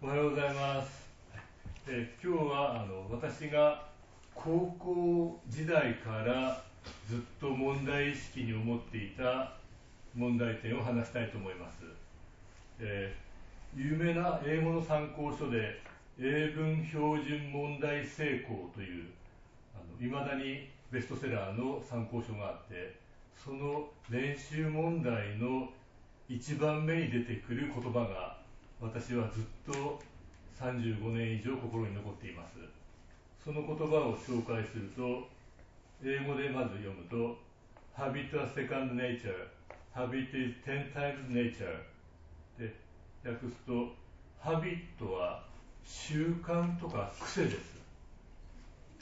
おはようございます。え今日はあの私が高校時代からずっと問題意識に思っていた問題点を話したいと思います。えー有名な英語の参考書で英文標準問題成功といういまだにベストセラーの参考書があってその練習問題の一番目に出てくる言葉が私はずっと35年以上心に残っています。その言葉を紹介すると英語でまず読むと Habit is second nature Habit is ten times nature で訳すと Habit は習慣とか癖です。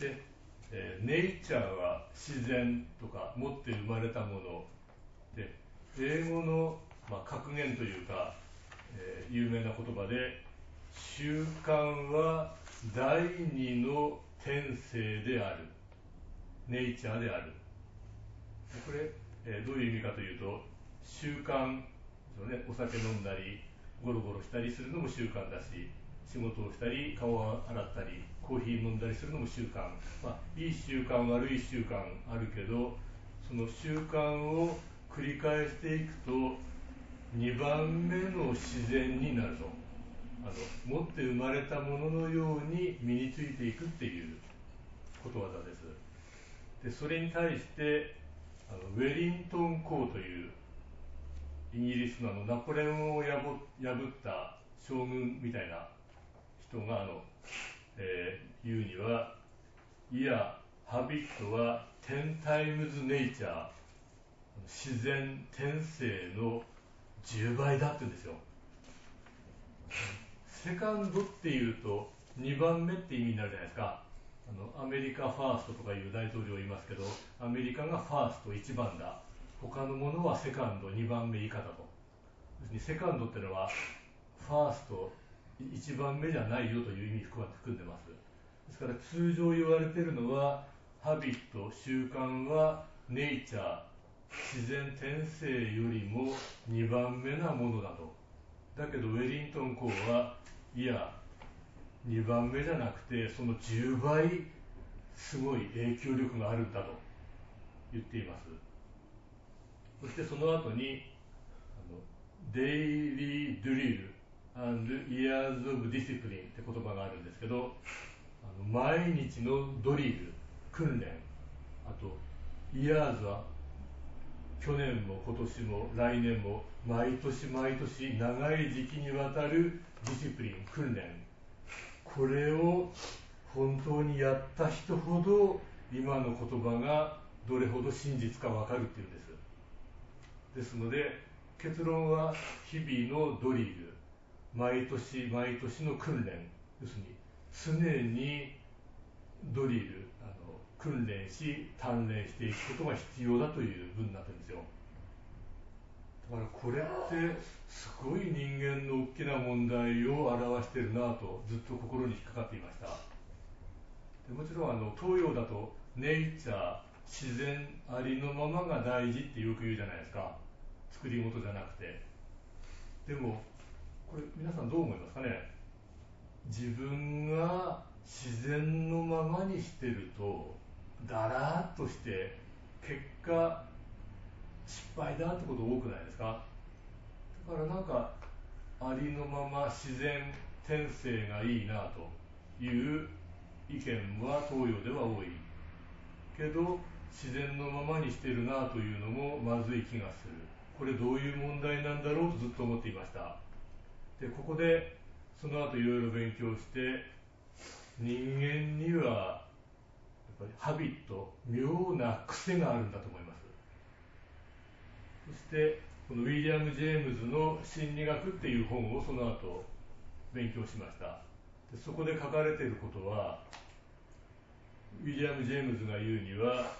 で、えー、Nature は自然とか持って生まれたもの。で英語の、まあ、格言というか、有名な言葉で習慣は第二の天性である。ネイチャーである。これ、えどういう意味かというと習慣ねお酒飲んだりゴロゴロしたりするのも習慣だし仕事をしたり顔を洗ったりコーヒー飲んだりするのも習慣、まあ、いい習慣悪い習慣あるけどその習慣を繰り返していくと2番目の自然になると。あの持って生まれたもののように身についていくっていうことわざです。でそれに対してあのウェリントン公というイギリスのあのナポレオンを破った将軍みたいな人があの、えー言うにはいやハビットは10 times nature 自然天性の10倍だって言うんですよ。セカンドっていうと2番目って意味になるじゃないですか。あのアメリカファーストとかいう大統領いますけどアメリカがファースト1番だ。他のものはセカンド2番目以下だと。要するにセカンドってのはファースト1番目じゃないよという意味含んでます。ですから通常言われてるのはハビット習慣はネイチャー自然天性よりも2番目なものだと。だけどウェリントン公はいや2番目じゃなくてその10倍すごい影響力があるんだと言っています。そしてその後にあのデイリー・ドゥリル and Years of Discipline って言葉があるんですけどあの毎日のドリル訓練あと Years は去年も今年も来年も毎年毎年長い時期にわたるディシプリン訓練。これを本当にやった人ほど今の言葉がどれほど真実かわかるっていうんです。ですので結論は日々のドリル。毎年毎年の訓練。要するに常にドリル。あの訓練し鍛錬していくことが必要だという文になってるんですよ。だからこれってすごい人間の大きな問題を表してるなとずっと心に引っかかっていました。でもちろんあの東洋だとネイチャー自然ありのままが大事ってよく言うじゃないですか。作り事じゃなくて。でもこれ皆さんどう思いますかね？自分が自然のままにしてるとだらっとして結果失敗だってこと多くないですか？だからなんかありのまま自然天性がいいなという意見は東洋では多い。けど自然のままにしてるなというのもまずい気がする。これどういう問題なんだろうとずっと思っていました。でここでその後いろいろ勉強して人間にはぱりハビット妙な癖があるんだと思います。そしてこのウィリアム・ジェームズの心理学っていう本をその後勉強しました。でそこで書かれていることはウィリアム・ジェームズが言うには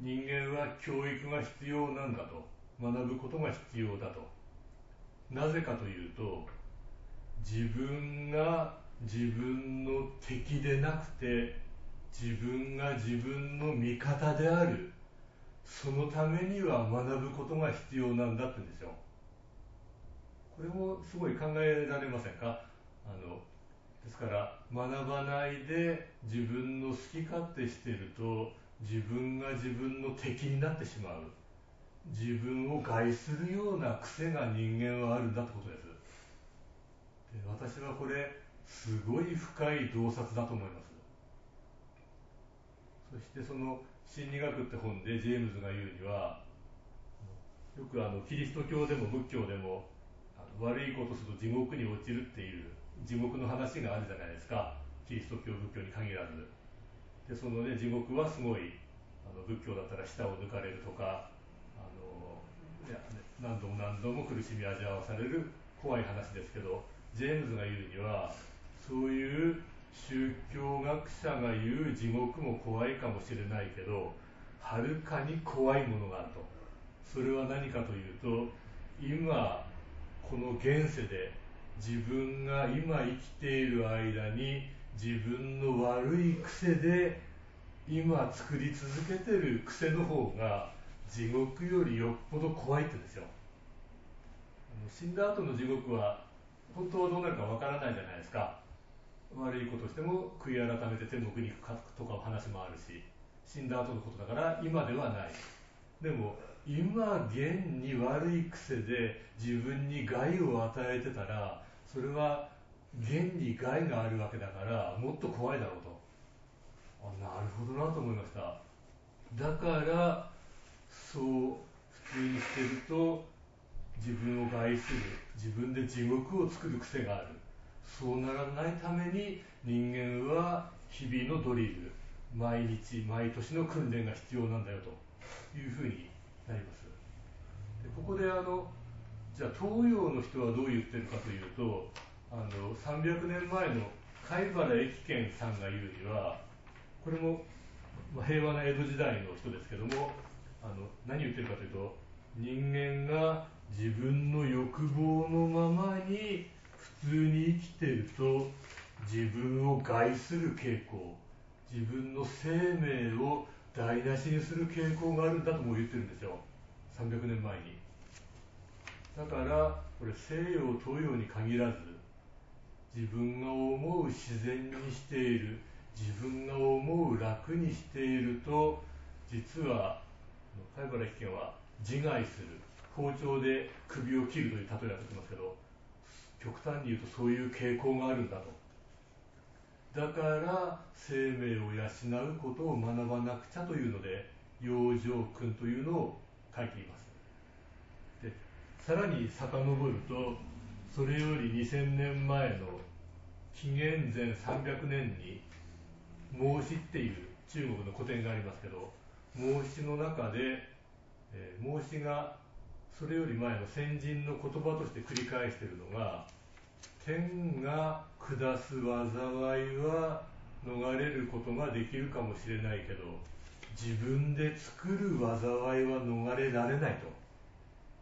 人間は教育が必要なんだと学ぶことが必要だと。なぜかというと自分が自分の敵でなくて自分が自分の味方である。そのためには学ぶことが必要なんだって言うんですよこれもすごい考えられませんか？あのですから学ばないで自分の好き勝手してると自分が自分の敵になってしまう。自分を害するような癖が人間はあるんだってことです。で私はこれすごい深い洞察だと思います。そしてその心理学って本でジェームズが言うにはよくあのキリスト教でも仏教でも悪いことすると地獄に落ちるっていう地獄の話があるじゃないですか。キリスト教仏教に限らず。でそのね地獄はすごいあの仏教だったら舌を抜かれるとかあのいや何度も何度も苦しみ味わわされる怖い話ですけどジェームズが言うにはそういう宗教学者が言う地獄も怖いかもしれないけどはるかに怖いものがあると。それは何かというと今この現世で自分が今生きている間に自分の悪い癖で今作り続けてる癖の方が地獄よりよっぽど怖いって言うんですよ。死んだ後の地獄は本当はどうなるかわからないじゃないですか。悪いことしても悔い改めて天国に行くかとかお話もあるし死んだ後のことだから今ではない。でも今現に悪い癖で自分に害を与えてたらそれは現に害があるわけだからもっと怖いだろうと。あなるほどなと思いました。だからそう普通にしてると自分を害する自分で地獄を作る癖がある。そうならないために人間は日々のドリル毎日毎年の訓練が必要なんだよというふうになります。でここであのじゃあ東洋の人はどう言ってるかというとあの300年前の貝原益賢さんが言うにはこれも、平和な江戸時代の人ですけどもあの何言ってるかというと人間が自分の欲望のままに普通に生きてると自分を害する傾向自分の生命を台無しにする傾向があるんだとも言ってるんですよ。300年前に。だからこれ西洋東洋に限らず自分が思う自然にしている自分が思う楽にしていると実は貝原危険は自害する包丁で首を切るという例えが出てますけど極端に言うとそういう傾向があるんだと。だから生命を養うことを学ばなくちゃというので養生訓というのを書いています。でさらに遡るとそれより2000年前の紀元前300年に孟子っていう中国の古典がありますけど孟子の中で、えー、孟子がそれより前の先人の言葉として繰り返しているのが天が下す災いは逃れることができるかもしれないけど自分で作る災いは逃れられないと。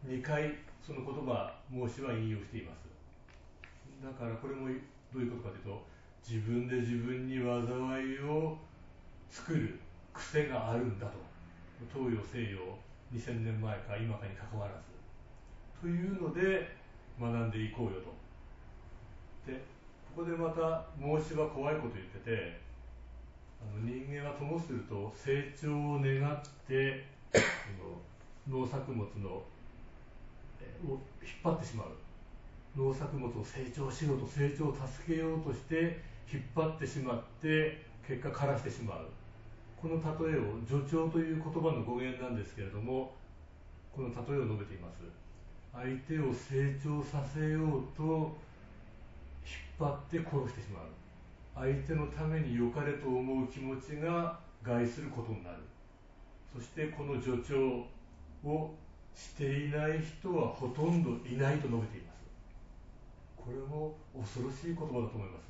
2回その言葉孟子は引用しています。だからこれもどういうことかというと自分で自分に災いを作る癖があるんだと。東洋西洋2000年前か今かにかかわらず。というので学んでいこうよと。でここでまた孟子は怖いこと言っててあの人間はともすると成長を願って農作物のを引っ張ってしまう。農作物を成長しようと成長を助けようとして引っ張ってしまって結果枯らしてしまうこの例えを助長という言葉の語源なんですけれどもこの例えを述べています。相手を成長させようと引っ張って殺してしまう。相手のために良かれと思う気持ちが害することになる。そしてこの助長をしていない人はほとんどいないと述べています。これも恐ろしい言葉だと思います。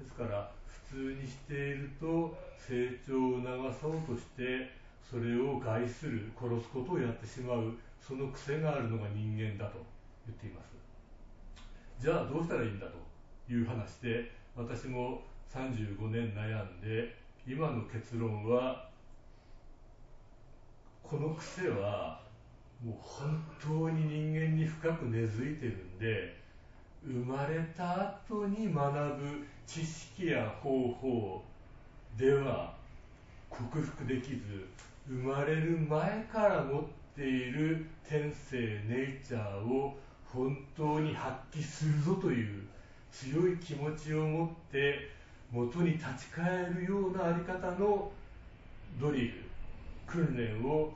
ですから普通にしていると成長を促そうとしてそれを害する殺すことをやってしまうその癖があるのが人間だと言っています。じゃあどうしたらいいんだという話で私も35年悩んで今の結論はこの癖はもう本当に人間に深く根付いてるんで生まれた後に学ぶ知識や方法では克服できず生まれる前から持っている天性ネイチャーを本当に発揮するぞという強い気持ちを持って元に立ち返るような在り方のドリル訓練を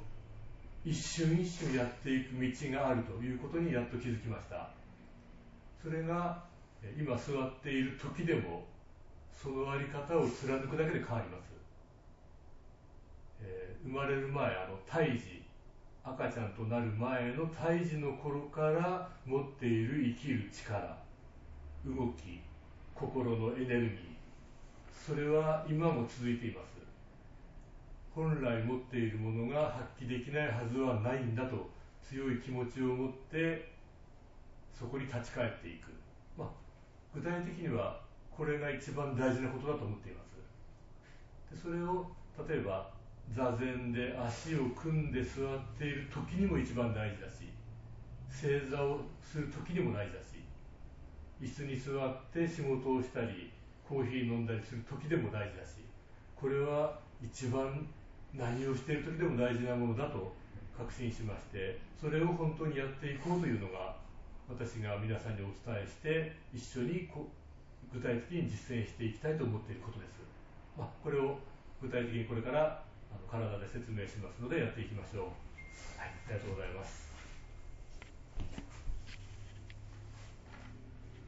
一瞬一瞬やっていく道があるということにやっと気づきました。それが今座っている時でもその在り方を貫くだけで変わります、えー、生まれる前あの胎児赤ちゃんとなる前の胎児の頃から持っている生きる力動き心のエネルギー。それは今も続いています。本来持っているものが発揮できないはずはないんだと強い気持ちを持ってそこに立ち返っていく、まあ、具体的にはこれが一番大事なことだと思っています。でそれを例えば座禅で足を組んで座っている時にも一番大事だし正座をする時にも大事だし椅子に座って仕事をしたりコーヒー飲んだりする時でも大事だしこれは一番何をしている時でも大事なものだと確信しましてそれを本当にやっていこうというのが私が皆さんにお伝えして一緒に具体的に実践していきたいと思っていることです、まあ、これを具体的にこれからあの体で説明しますのでやっていきましょう、はい、ありがとうございます。